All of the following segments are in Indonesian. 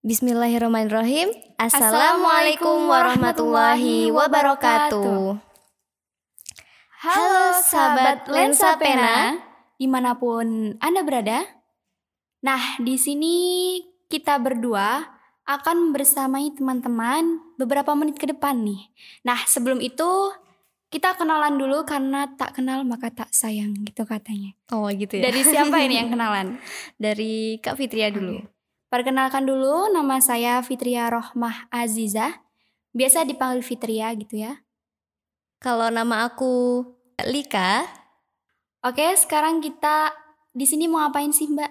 Bismillahirrahmanirrahim. Assalamualaikum warahmatullahi wabarakatuh. Halo sahabat Lensa Pena, di mana pun Anda berada. Nah, di sini kita berdua akan bersamai teman-teman beberapa menit ke depan nih. Nah, sebelum itu kita kenalan dulu karena tak kenal maka tak sayang gitu katanya. Oh gitu ya. Dari siapa ini yang kenalan? Dari Kak Fitria dulu. Perkenalkan dulu, nama saya Fitria Rohmah Aziza. Biasa dipanggil Fitria gitu ya. Kalau nama aku Lika. Oke, sekarang kita di sini mau ngapain sih, Mbak?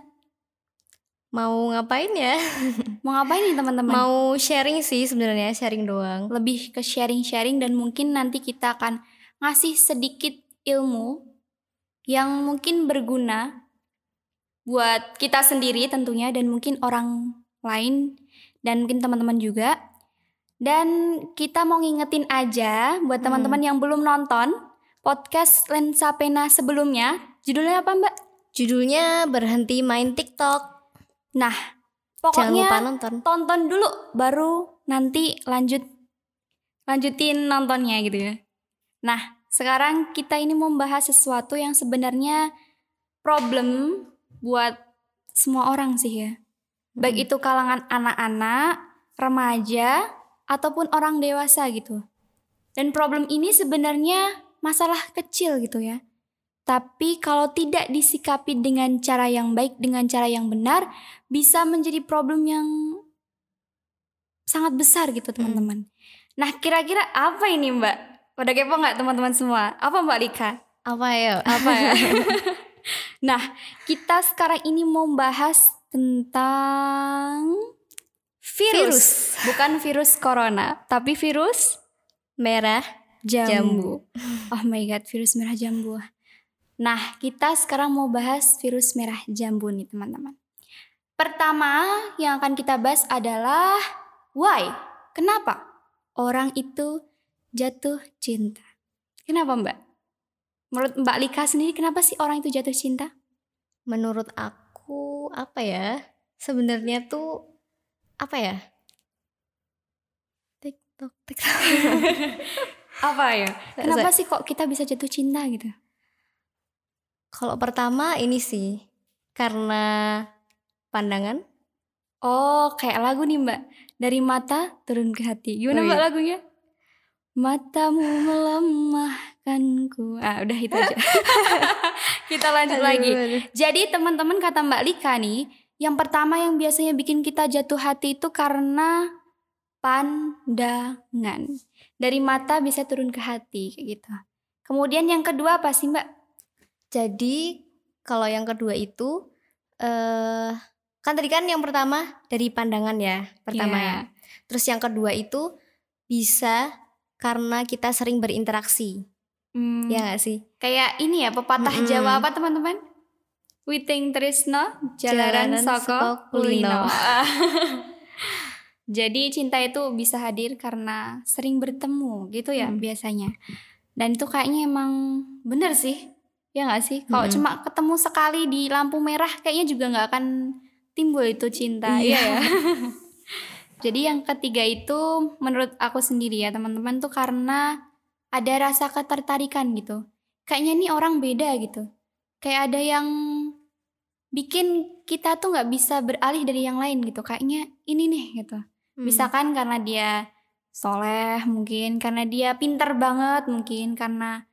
Mau ngapain ya? Mau ngapain nih teman-teman? Mau sharing sih sebenarnya, sharing doang. Lebih ke sharing-sharing dan mungkin nanti kita akan ngasih sedikit ilmu yang mungkin berguna buat kita sendiri tentunya dan mungkin orang lain dan mungkin teman-teman juga. Dan kita mau ngingetin aja buat teman-teman yang belum nonton podcast Lensa Pena sebelumnya. Judulnya apa, Mbak? Judulnya berhenti main TikTok. Nah, Jangan pokoknya lupa nonton. tonton dulu baru nanti lanjut lanjutin nontonnya gitu ya. Nah, sekarang kita ini mau membahas sesuatu yang sebenarnya problem buat semua orang sih ya. Baik itu kalangan anak-anak, remaja, ataupun orang dewasa gitu. Dan problem ini sebenarnya masalah kecil gitu ya. Tapi kalau tidak disikapi dengan cara yang baik, dengan cara yang benar, bisa menjadi problem yang sangat besar gitu teman-teman. Nah kira-kira apa ini mbak? Pada kepo nggak teman-teman semua? Apa mbak Lika? Apa ya? Apa ya? nah kita sekarang ini mau bahas tentang virus. Virus. Bukan virus corona, tapi virus Merah jambu. jambu. Oh my god, virus merah jambu. Nah, kita sekarang mau bahas virus merah jambu nih, teman-teman. Pertama yang akan kita bahas adalah why? Kenapa orang itu jatuh cinta? Kenapa, Mbak? Menurut Mbak Lika sendiri, kenapa sih orang itu jatuh cinta? Menurut aku apa ya? Sebenarnya tuh apa ya? TikTok, TikTok. Apa ya? Kenapa sih kok kita bisa jatuh cinta gitu? Kalau pertama ini sih karena pandangan. Oh, kayak lagu nih Mbak. Dari mata turun ke hati. Gimana Oh, Mbak iya. lagunya? Matamu melemahkanku. Ah, udah itu aja. Kita lanjut lagi. Jadi teman-teman kata Mbak Lika nih, yang pertama yang biasanya bikin kita jatuh hati itu karena pandangan. Dari mata bisa turun ke hati kayak gitu. Kemudian yang kedua apa sih Mbak? Jadi kalau yang kedua itu eh kan tadi kan yang pertama dari pandangan ya, pertama Iya. ya. Terus yang kedua itu bisa karena kita sering berinteraksi. Hmm, Ya gak sih? Kayak ini ya pepatah Mm-mm. Jawa apa teman-teman? Witing Trisno Jalaran Jalaran Soko Kulino. Jadi cinta itu bisa hadir karena sering bertemu gitu ya Hmm. biasanya. Dan itu kayaknya emang bener sih. Ya gak sih? Kalau Mm-mm. cuma ketemu sekali di lampu merah kayaknya juga nggak akan timbul itu cinta. Iya. ya. Jadi yang ketiga itu menurut aku sendiri ya teman-teman tuh karena ada rasa ketertarikan gitu. Kayaknya ini orang beda gitu. Kayak ada yang bikin kita tuh nggak bisa beralih dari yang lain gitu. Kayaknya ini nih gitu. Hmm. Misalkan karena dia soleh mungkin, karena dia pinter banget mungkin, karena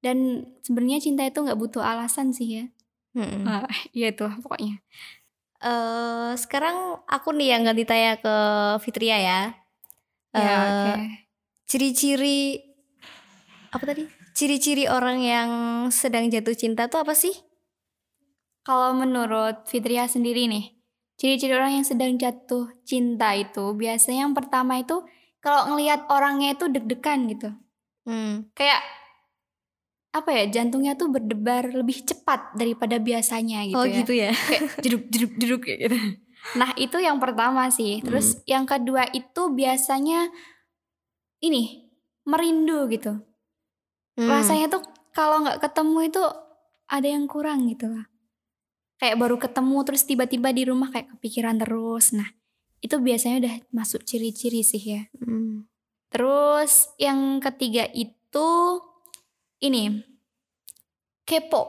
dan sebenarnya cinta itu nggak butuh alasan sih ya. Mm-mm. Ah, Iya tuh pokoknya. Eh, sekarang aku nih yang ganti tanya ke Fitria ya. Ya, Eh, oke. Ciri-ciri apa tadi? Ciri-ciri orang yang sedang jatuh cinta tuh apa sih? Kalau menurut Fitria sendiri nih, ciri-ciri orang yang sedang jatuh cinta itu biasanya yang pertama itu kalau ngelihat orangnya itu deg-degan gitu. Hmm. Kayak apa ya jantungnya tuh berdebar lebih cepat daripada biasanya gitu oh ya. gitu ya. Kayak jeduk jeduk kayak gitu. Nah itu yang pertama sih. Terus yang kedua itu biasanya ini merindu gitu. Hmm. Rasanya tuh kalau nggak ketemu itu ada yang kurang gitu lah. kayak baru ketemu terus tiba-tiba di rumah kayak kepikiran terus. Nah, itu biasanya udah masuk ciri-ciri sih ya. Mm. Terus yang ketiga itu ini kepo.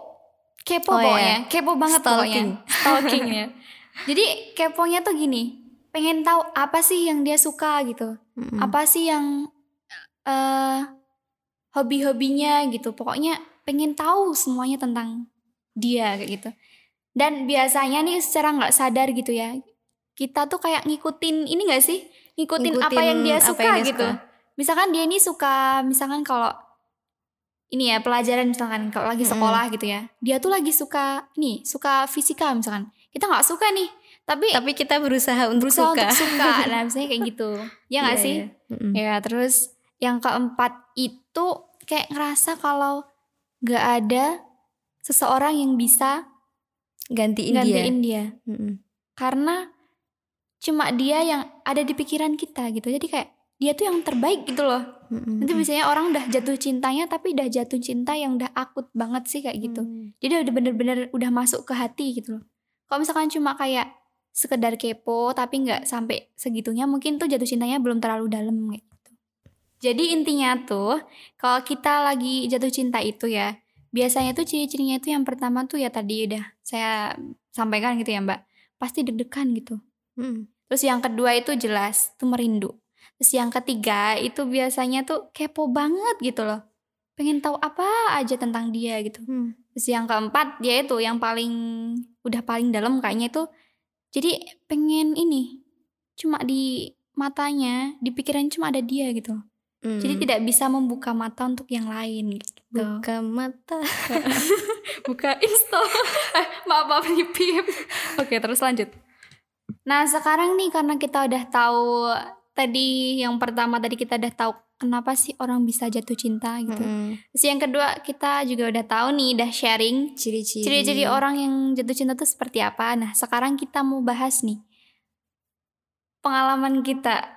Kepo Oh, iya. pokoknya, kepo banget Stalking. pokoknya. Stalking ya. Jadi keponya tuh gini, pengen tahu apa sih yang dia suka gitu. Mm-mm. Apa sih yang eh hobi-hobinya gitu. Pokoknya pengen tahu semuanya tentang dia kayak gitu. Dan biasanya nih secara nggak sadar gitu ya, kita tuh kayak ngikutin ini gak sih? Ngikutin, apa Ngikutin yang dia apa suka yang dia gitu. suka. Misalkan dia ini suka, misalkan kalau ini ya pelajaran misalkan kalau lagi sekolah gitu ya, dia tuh lagi suka nih suka fisika misalkan. Kita nggak suka nih, tapi, Tapi kita berusaha untuk berusaha suka. untuk suka. Nah, misalnya kayak gitu. Ya nggak Iya, sih? iya. Mm-mm. Ya, terus yang keempat itu kayak ngerasa kalau gak ada seseorang yang bisa Gantiin, dia. gantiin dia. Mm-mm. Karena cuma dia yang ada di pikiran kita gitu. Jadi kayak dia tuh yang terbaik gitu loh. Mm-mm. Nanti biasanya orang udah jatuh cintanya tapi udah jatuh cinta yang udah akut banget sih kayak gitu. Mm. Jadi udah bener-bener udah masuk ke hati gitu loh. Kalau misalkan cuma kayak sekedar kepo tapi nggak sampai segitunya mungkin tuh jatuh cintanya belum terlalu dalam kayak gitu. Jadi intinya tuh kalau kita lagi jatuh cinta itu ya biasanya tuh ciri-cirinya itu yang pertama tuh ya tadi udah saya sampaikan gitu ya mbak pasti deg-degan gitu. Mm. Terus yang kedua itu jelas tuh merindu. Terus yang ketiga itu biasanya tuh kepo banget gitu loh. Pengen tahu apa aja tentang dia gitu. Mm. Terus yang keempat dia itu yang paling udah paling dalam kayaknya itu jadi pengen ini cuma di matanya, di pikirannya cuma ada dia gitu. Mm. Jadi tidak bisa membuka mata untuk yang lain gitu. buka mata. Buka Insta. eh, maaf maaf nih Pip. Oke, terus lanjut. Nah, sekarang nih karena kita udah tahu tadi yang pertama tadi kita udah tahu kenapa sih orang bisa jatuh cinta gitu. Mm-mm. Terus yang kedua kita juga udah tahu nih udah sharing Ciri-ciri. ciri-ciri orang yang jatuh cinta tuh seperti apa. Nah, sekarang kita mau bahas nih pengalaman kita.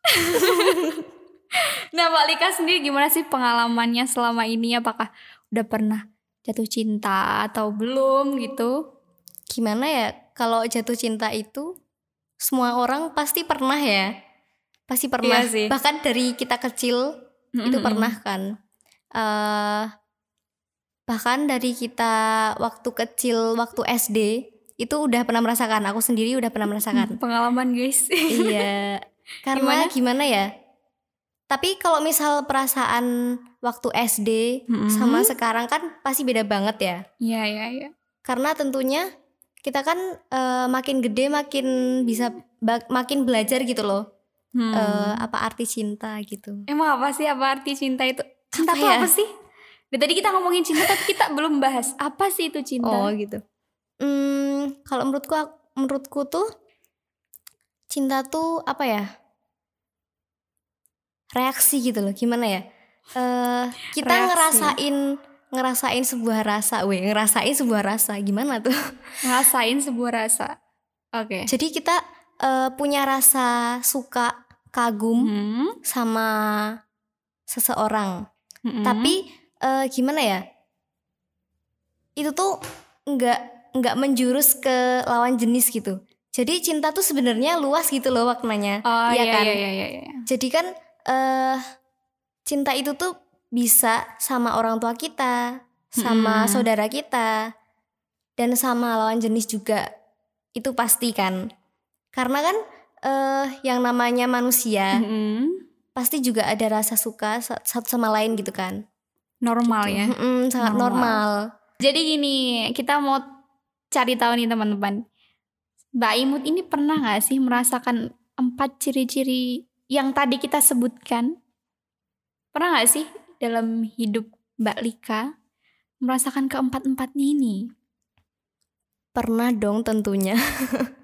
nah, Mbak Lika sendiri gimana sih pengalamannya selama ini? Apakah udah pernah jatuh cinta atau belum gitu? Gimana ya kalau jatuh cinta itu semua orang pasti pernah ya. Pasti pernah. Iya sih. Bahkan dari kita kecil itu Mm-mm. pernah kan. eh bahkan dari kita waktu kecil, waktu SD itu udah pernah merasakan. Aku sendiri udah pernah merasakan. Pengalaman guys. iya. Karena gimana? ya? Tapi kalau misal perasaan waktu SD Mm-mm. sama sekarang kan pasti beda banget ya. Iya, iya, iya. Karena tentunya kita kan eh, makin gede makin bisa makin belajar gitu loh. Hmm. eh, apa arti cinta gitu. Emang apa sih apa arti cinta itu? Cinta Apa tuh ya? apa sih? Dari tadi kita ngomongin cinta tapi kita belum bahas apa sih itu cinta. Oh gitu. Hmm, kalau menurutku menurutku tuh cinta tuh apa ya? Reaksi gitu loh. Gimana ya? Eh kita Reaksi. ngerasain ngerasain sebuah rasa, weh, ngerasain sebuah rasa. Gimana tuh? Ngerasain sebuah rasa. Oke. Jadi kita eh, punya rasa suka, kagum Hmm. sama seseorang. Mm-mm. Tapi eh, gimana ya? Itu tuh nggak nggak menjurus ke lawan jenis gitu. Jadi cinta tuh sebenarnya luas gitu loh maknanya. oh iya iya, kan? iya iya iya iya. Jadi kan eh cinta itu tuh bisa sama orang tua kita, sama Mm-mm. saudara kita, dan sama lawan jenis juga. Itu pasti kan. Karena kan eh yang namanya manusia Mm-mm. pasti juga ada rasa suka sa- satu sama lain gitu kan. Normal ya. Mm-mm, sangat Normal. normal. Jadi gini, kita mau cari tahu nih teman-teman. Mbak Imut ini pernah nggak sih merasakan empat ciri-ciri yang tadi kita sebutkan? Pernah nggak sih dalam hidup Mbak Lika merasakan keempat-empatnya ini? Pernah dong tentunya.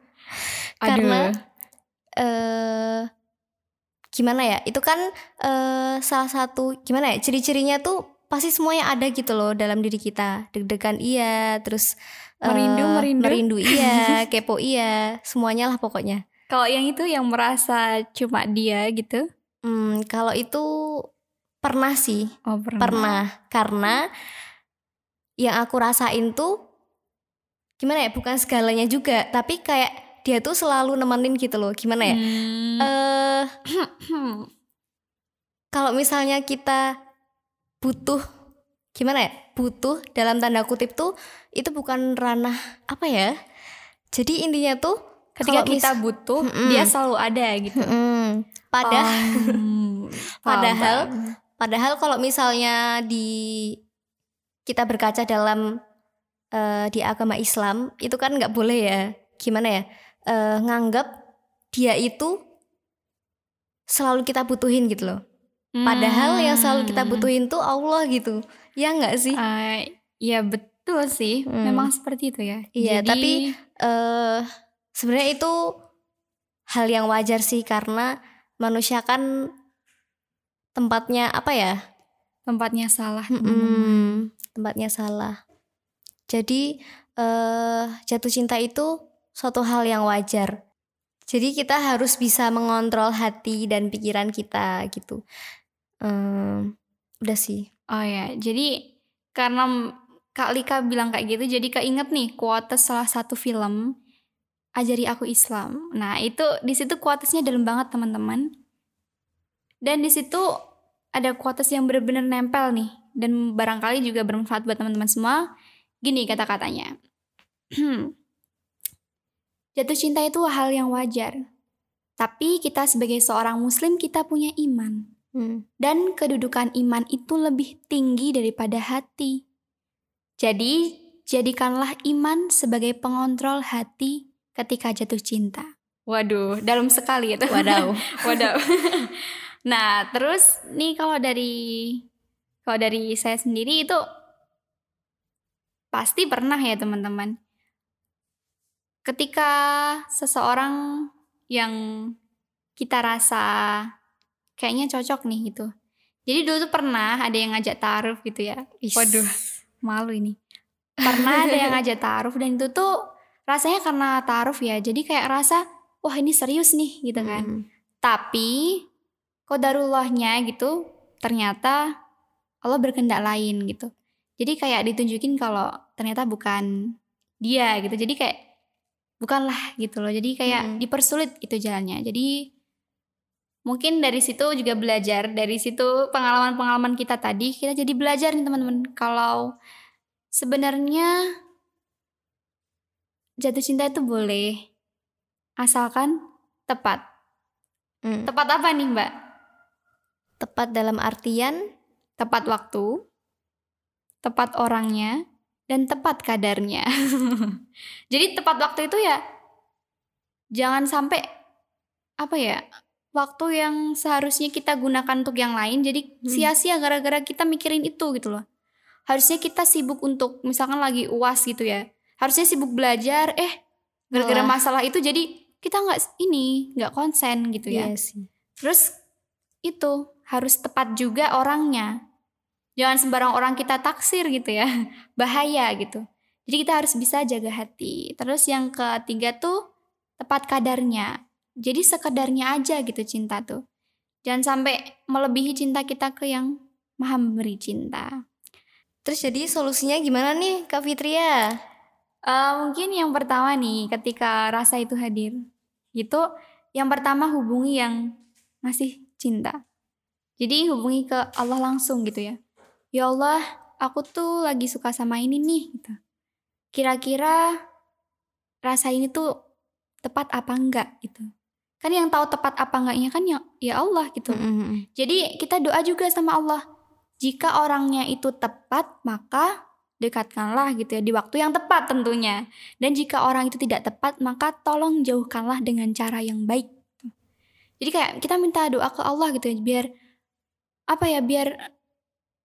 Karena eh gimana ya? Itu kan eh salah satu gimana ya? Ciri-cirinya tuh pasti semuanya ada gitu loh dalam diri kita. Deg-degan iya, terus Merindu, merindu. merindu iya, kepo iya, semuanya lah pokoknya. kalau yang itu yang merasa cuma dia gitu? Hmm, kalau itu pernah sih, Oh pernah karena yang aku rasain tuh gimana ya bukan segalanya juga tapi kayak dia tuh selalu nemenin gitu loh gimana ya Hmm. eh kalau misalnya kita butuh gimana ya butuh dalam tanda kutip tuh itu bukan ranah apa ya jadi intinya tuh Ketika mis- kita butuh, Mm-mm. dia selalu ada gitu. Padahal Hmm, paham, Padahal paham. Padahal kalau misalnya di kita berkaca dalam eh, di agama Islam itu kan nggak boleh ya gimana ya eh, nganggap dia itu selalu kita butuhin gitu loh. Padahal yang selalu kita Hmm. butuhin tuh Allah gitu. Ya nggak sih? Eh, ya betul sih, Hmm. memang seperti itu ya. Iya, Jadi, tapi eh sebenarnya itu hal yang wajar sih karena manusia kan tempatnya apa ya? tempatnya salah. Mm-mm, tempatnya salah. Jadi eh jatuh cinta itu suatu hal yang wajar. Jadi kita harus bisa mengontrol hati dan pikiran kita gitu. Em, udah sih. Oh ya, jadi karena Kak Lika bilang kayak gitu, jadi keinget nih quotes salah satu film Ajari Aku Islam. Nah itu di situ quotesnya dalam banget teman-teman. Dan di situ ada quotes yang benar-benar nempel nih dan barangkali juga bermanfaat buat teman-teman semua. Gini kata-katanya. Jatuh cinta itu hal yang wajar. Tapi kita sebagai seorang muslim kita punya iman. Hmm. Dan kedudukan iman itu lebih tinggi daripada hati. Jadi, jadikanlah iman sebagai pengontrol hati ketika jatuh cinta. Waduh, dalam sekali itu. Wadaw. Wadaw. nah, terus nih kalau dari kalau dari saya sendiri itu pasti pernah ya teman-teman. Ketika seseorang yang kita rasa kayaknya cocok nih gitu. Jadi dulu tuh pernah ada yang ngajak taruh gitu ya. Waduh, malu ini. Pernah ada yang ngajak taruh dan itu tuh rasanya karena taruh ya. Jadi kayak rasa wah ini serius nih gitu kan. Mm. Tapi kodarullahnya gitu ternyata Allah berkehendak lain gitu. Jadi kayak ditunjukin kalau ternyata bukan dia gitu. Jadi kayak bukanlah gitu loh. Jadi kayak Mm. dipersulit itu jalannya. Jadi mungkin dari situ juga belajar dari situ pengalaman-pengalaman kita tadi kita jadi belajar nih teman-teman kalau sebenarnya jatuh cinta itu boleh asalkan tepat. Mm. Tepat apa nih, Mbak? Tepat dalam artian tepat waktu, tepat orangnya, dan tepat kadarnya. Jadi tepat waktu itu ya jangan sampai apa ya waktu yang seharusnya kita gunakan untuk yang lain jadi Hmm. sia-sia gara-gara kita mikirin itu gitu loh. Harusnya kita sibuk untuk misalkan lagi uas gitu ya. Harusnya sibuk belajar eh gara-gara masalah itu jadi kita nggak ini nggak konsen gitu ya. Iya sih. Terus itu harus tepat juga orangnya. Jangan sembarang orang kita taksir gitu ya. Bahaya gitu. Jadi kita harus bisa jaga hati. Terus yang ketiga tuh tepat kadarnya. Jadi sekedarnya aja gitu cinta tuh. Jangan sampai melebihi cinta kita ke yang maha memberi cinta. Terus jadi solusinya gimana nih Kak Fitria? Eh, mungkin yang pertama nih ketika rasa itu hadir. Gitu, yang pertama hubungi yang ngasih cinta. Jadi hubungi ke Allah langsung gitu ya. Ya Allah, aku tuh lagi suka sama ini nih gitu. Kira-kira rasa ini tuh tepat apa enggak gitu. Kan yang tahu tepat apa enggaknya kan ya, ya Allah gitu. Mm-mm. Jadi kita doa juga sama Allah. Jika orangnya itu tepat, maka dekatkanlah gitu ya di waktu yang tepat tentunya. Dan jika orang itu tidak tepat, maka tolong jauhkanlah dengan cara yang baik. Jadi kayak kita minta doa ke Allah gitu ya biar apa ya biar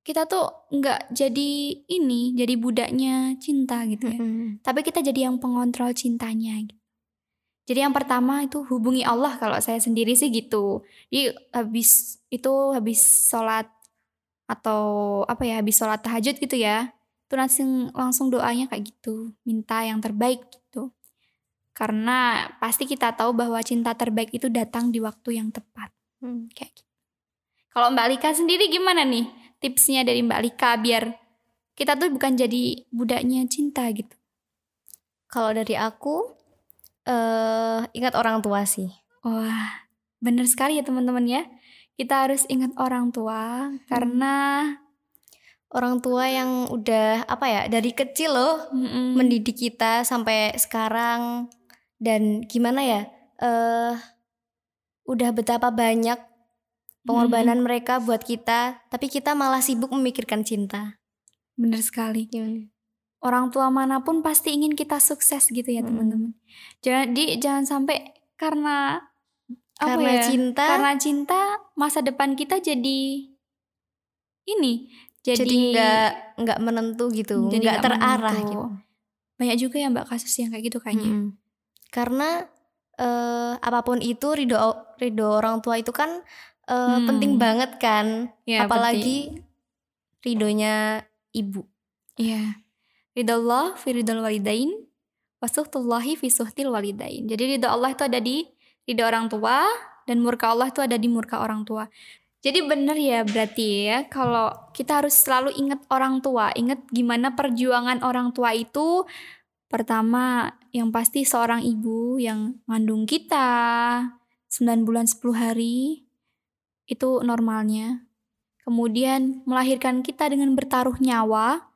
kita tuh nggak jadi ini jadi budaknya cinta gitu ya. Mm-mm. Tapi kita jadi yang pengontrol cintanya gitu. Jadi yang pertama itu hubungi Allah kalau saya sendiri sih gitu. Jadi habis itu habis sholat atau apa ya habis sholat tahajud gitu ya. Itu langsung langsung doanya kayak gitu, minta yang terbaik gitu. Karena pasti kita tahu bahwa cinta terbaik itu datang di waktu yang tepat. Mm. Kayak gitu. Kalau Mbak Lika sendiri gimana nih tipsnya dari Mbak Lika biar kita tuh bukan jadi budaknya cinta gitu. Kalau dari aku eh ingat orang tua sih. Wah, bener sekali ya teman-teman ya. Kita harus ingat orang tua Hmm. karena Orang tua yang udah apa ya dari kecil loh mm-mm, mendidik kita sampai sekarang dan gimana ya eh udah betapa banyak pengorbanan mereka buat kita tapi kita malah sibuk memikirkan cinta bener sekali. Orang tua mana pun pasti ingin kita sukses gitu ya Mm-mm. teman-teman. Jadi jangan sampai karena apa karena ya, cinta karena cinta masa depan kita jadi ini jadi, nggak nggak menentu gitu Jadi nggak terarah menentu. gitu banyak juga ya mbak kasus yang kayak gitu kayaknya. Mm-mm. karena eh apa pun itu ridho ridho orang tua itu kan eh, Hmm. penting banget kan Ya, apalagi ridhonya ibu Iya. Ridho Allah fi ridhol walidain, wasuhtullahi fi suhtil walidain. Jadi ridho Allah itu ada di ridho orang tua dan murka Allah itu ada di murka orang tua. Jadi bener ya berarti ya kalau kita harus selalu ingat orang tua, ingat gimana perjuangan orang tua itu pertama yang pasti seorang ibu yang ngandung kita 9 bulan 10 hari itu normalnya. Kemudian melahirkan kita dengan bertaruh nyawa,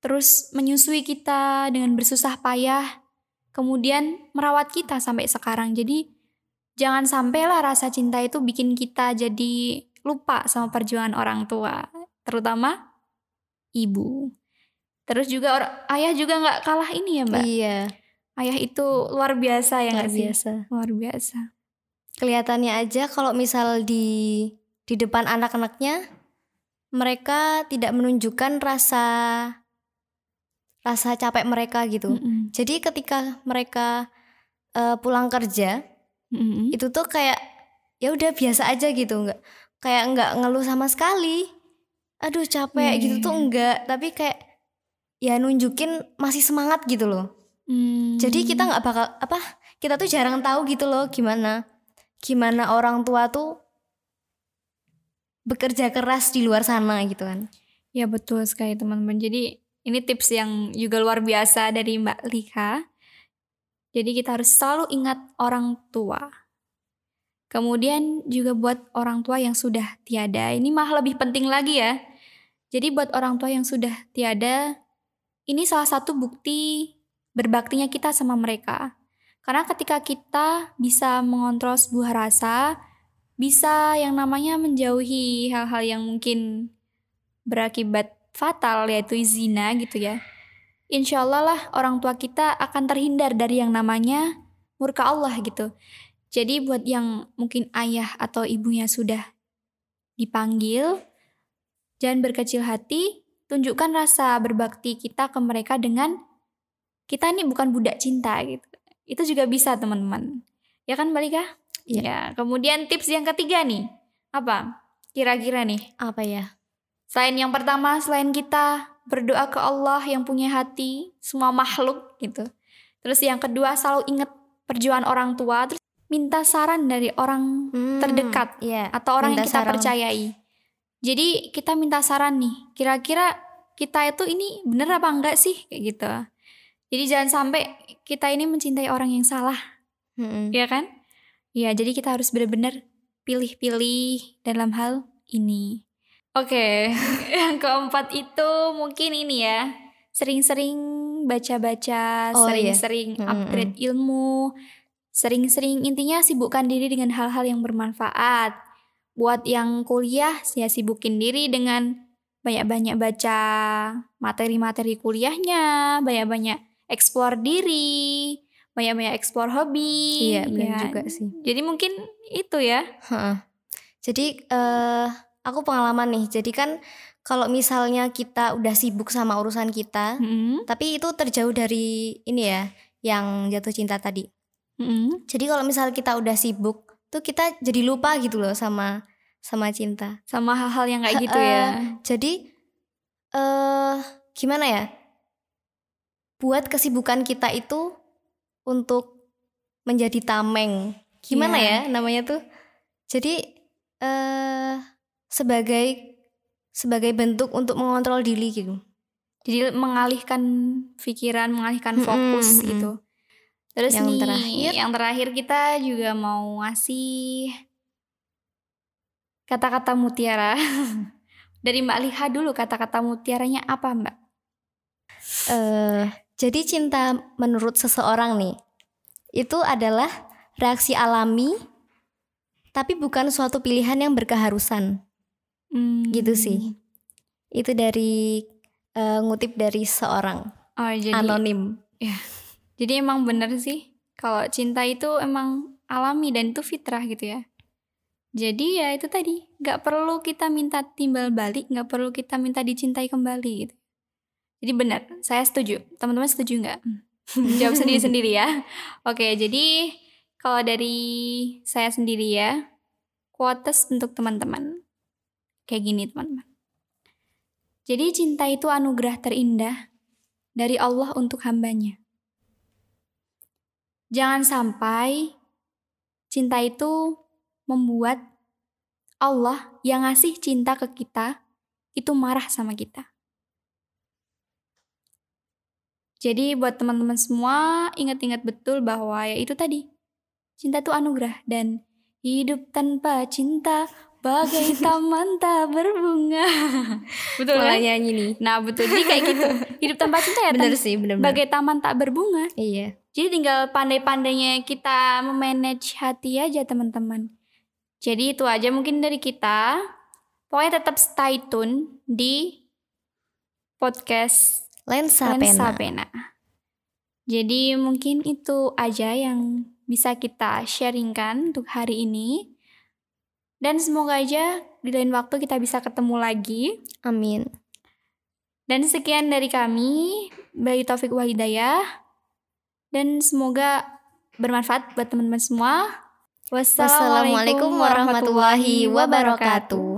terus menyusui kita dengan bersusah payah, kemudian merawat kita sampai sekarang. Jadi jangan sampailah rasa cinta itu bikin kita jadi lupa sama perjuangan orang tua, terutama ibu. Terus juga or- ayah juga nggak kalah ini ya mbak. iya Ayah itu luar biasa ya luar nggak sih? biasa Luar biasa. kelihatannya aja kalau misal di di depan anak-anaknya mereka tidak menunjukkan rasa rasa capek mereka gitu. Mm-mm. Jadi ketika mereka eh, pulang kerja Mm-mm. itu tuh kayak ya udah biasa aja gitu, nggak kayak nggak ngeluh sama sekali. Aduh capek Iya, gitu iya, tuh iya. enggak, tapi kayak ya nunjukin masih semangat gitu loh. Hmm. Jadi kita nggak bakal apa? Kita tuh jarang tahu gitu loh gimana gimana orang tua tuh bekerja keras di luar sana gitu kan. Ya betul sekali teman-teman. Jadi ini tips yang juga luar biasa dari Mbak Lika. Jadi kita harus selalu ingat orang tua. Kemudian juga buat orang tua yang sudah tiada. Ini malah lebih penting lagi ya. Jadi buat orang tua yang sudah tiada, ini salah satu bukti berbaktinya kita sama mereka. Karena ketika kita bisa mengontrol sebuah rasa, bisa yang namanya menjauhi hal-hal yang mungkin berakibat fatal yaitu zina gitu ya. Insya Allah lah orang tua kita akan terhindar dari yang namanya murka Allah gitu. Jadi buat yang mungkin ayah atau ibunya sudah dipanggil, jangan berkecil hati, tunjukkan rasa berbakti kita ke mereka dengan kita ini bukan budak cinta gitu. Itu juga bisa teman-teman. Ya kan Mbak Lika? Iya. Ya, kemudian tips yang ketiga nih. Apa? Kira-kira nih. Apa ya? Selain yang pertama, selain kita berdoa ke Allah yang punya hati, semua makhluk gitu. Terus yang kedua, selalu ingat perjuangan orang tua, terus minta saran dari orang Hmm, terdekat Iya. atau orang yang minta kita saran. percayai. Jadi kita minta saran nih, kira-kira kita itu ini bener apa enggak sih kayak gitu. Jadi jangan sampai kita ini mencintai orang yang salah, Mm-mm. ya kan? Ya, jadi kita harus benar-benar pilih-pilih dalam hal ini. Oke, yang keempat itu mungkin ini ya, sering-sering baca-baca, Oh, iya. sering-sering Mm-mm. upgrade ilmu, sering-sering intinya sibukkan diri dengan hal-hal yang bermanfaat. Buat yang kuliah, ya sibukin diri dengan banyak-banyak baca materi-materi kuliahnya, banyak-banyak eksplor diri, banyak-banyak eksplor hobi. Iya, benar ya. juga sih. Jadi mungkin itu ya. Heeh. Jadi eh aku pengalaman nih. Jadi kan kalau misalnya kita udah sibuk sama urusan kita, Mm-mm. tapi itu terjauh dari ini ya, yang jatuh cinta tadi. Mm-mm. Jadi kalau misal kita udah sibuk, tuh kita jadi lupa gitu loh sama sama cinta. Sama hal-hal yang kayak gitu ya. Jadi eh gimana ya? Buat kesibukan kita itu untuk menjadi tameng. Gimana Iya. ya namanya tuh? Jadi eh sebagai sebagai bentuk untuk mengontrol diri gitu. Jadi mengalihkan pikiran, mengalihkan fokus Mm-mm, gitu. Terus Yang nih, terakhir? yang terakhir kita juga mau ngasih kata-kata mutiara. Dari Mbak Liha dulu kata-kata mutiaranya apa Mbak? Eh, jadi cinta menurut seseorang nih itu adalah reaksi alami tapi bukan suatu pilihan yang berkeharusan. Hmm. Gitu sih. Itu dari eh, ngutip dari seorang Oh jadi anonim. Jadi emang bener sih kalau cinta itu emang alami dan itu fitrah gitu ya. Jadi ya itu tadi nggak perlu kita minta timbal balik, nggak perlu kita minta dicintai kembali gitu. Jadi benar, saya setuju. Teman-teman setuju nggak? Jawab sendiri-sendiri ya. Oke, jadi kalau dari saya sendiri ya, quotes untuk teman-teman. Kayak gini teman-teman. Jadi cinta itu anugerah terindah dari Allah untuk hambanya. Jangan sampai cinta itu membuat Allah yang ngasih cinta ke kita itu marah sama kita. Jadi buat teman-teman semua ingat-ingat betul bahwa ya itu tadi cinta itu anugerah dan hidup tanpa cinta bagai taman tak berbunga. betul Malah kan? nyanyi nih. Nah betul jadi kayak gitu. Hidup tanpa cinta ya Bener sih, bener bagai taman tak berbunga. Iya. Jadi tinggal pandai-pandainya kita memanage hati aja teman-teman. Jadi itu aja mungkin dari kita. Pokoknya tetap stay tune di podcast Lensa, Lensa pena. Pena. Jadi mungkin itu aja yang bisa kita sharingkan untuk hari ini. Dan semoga aja di lain waktu kita bisa ketemu lagi. Amin. Dan sekian dari kami, Bayi Taufik Wahidayah. Dan semoga bermanfaat buat teman-teman semua. Wassalamualaikum warahmatullahi wabarakatuh.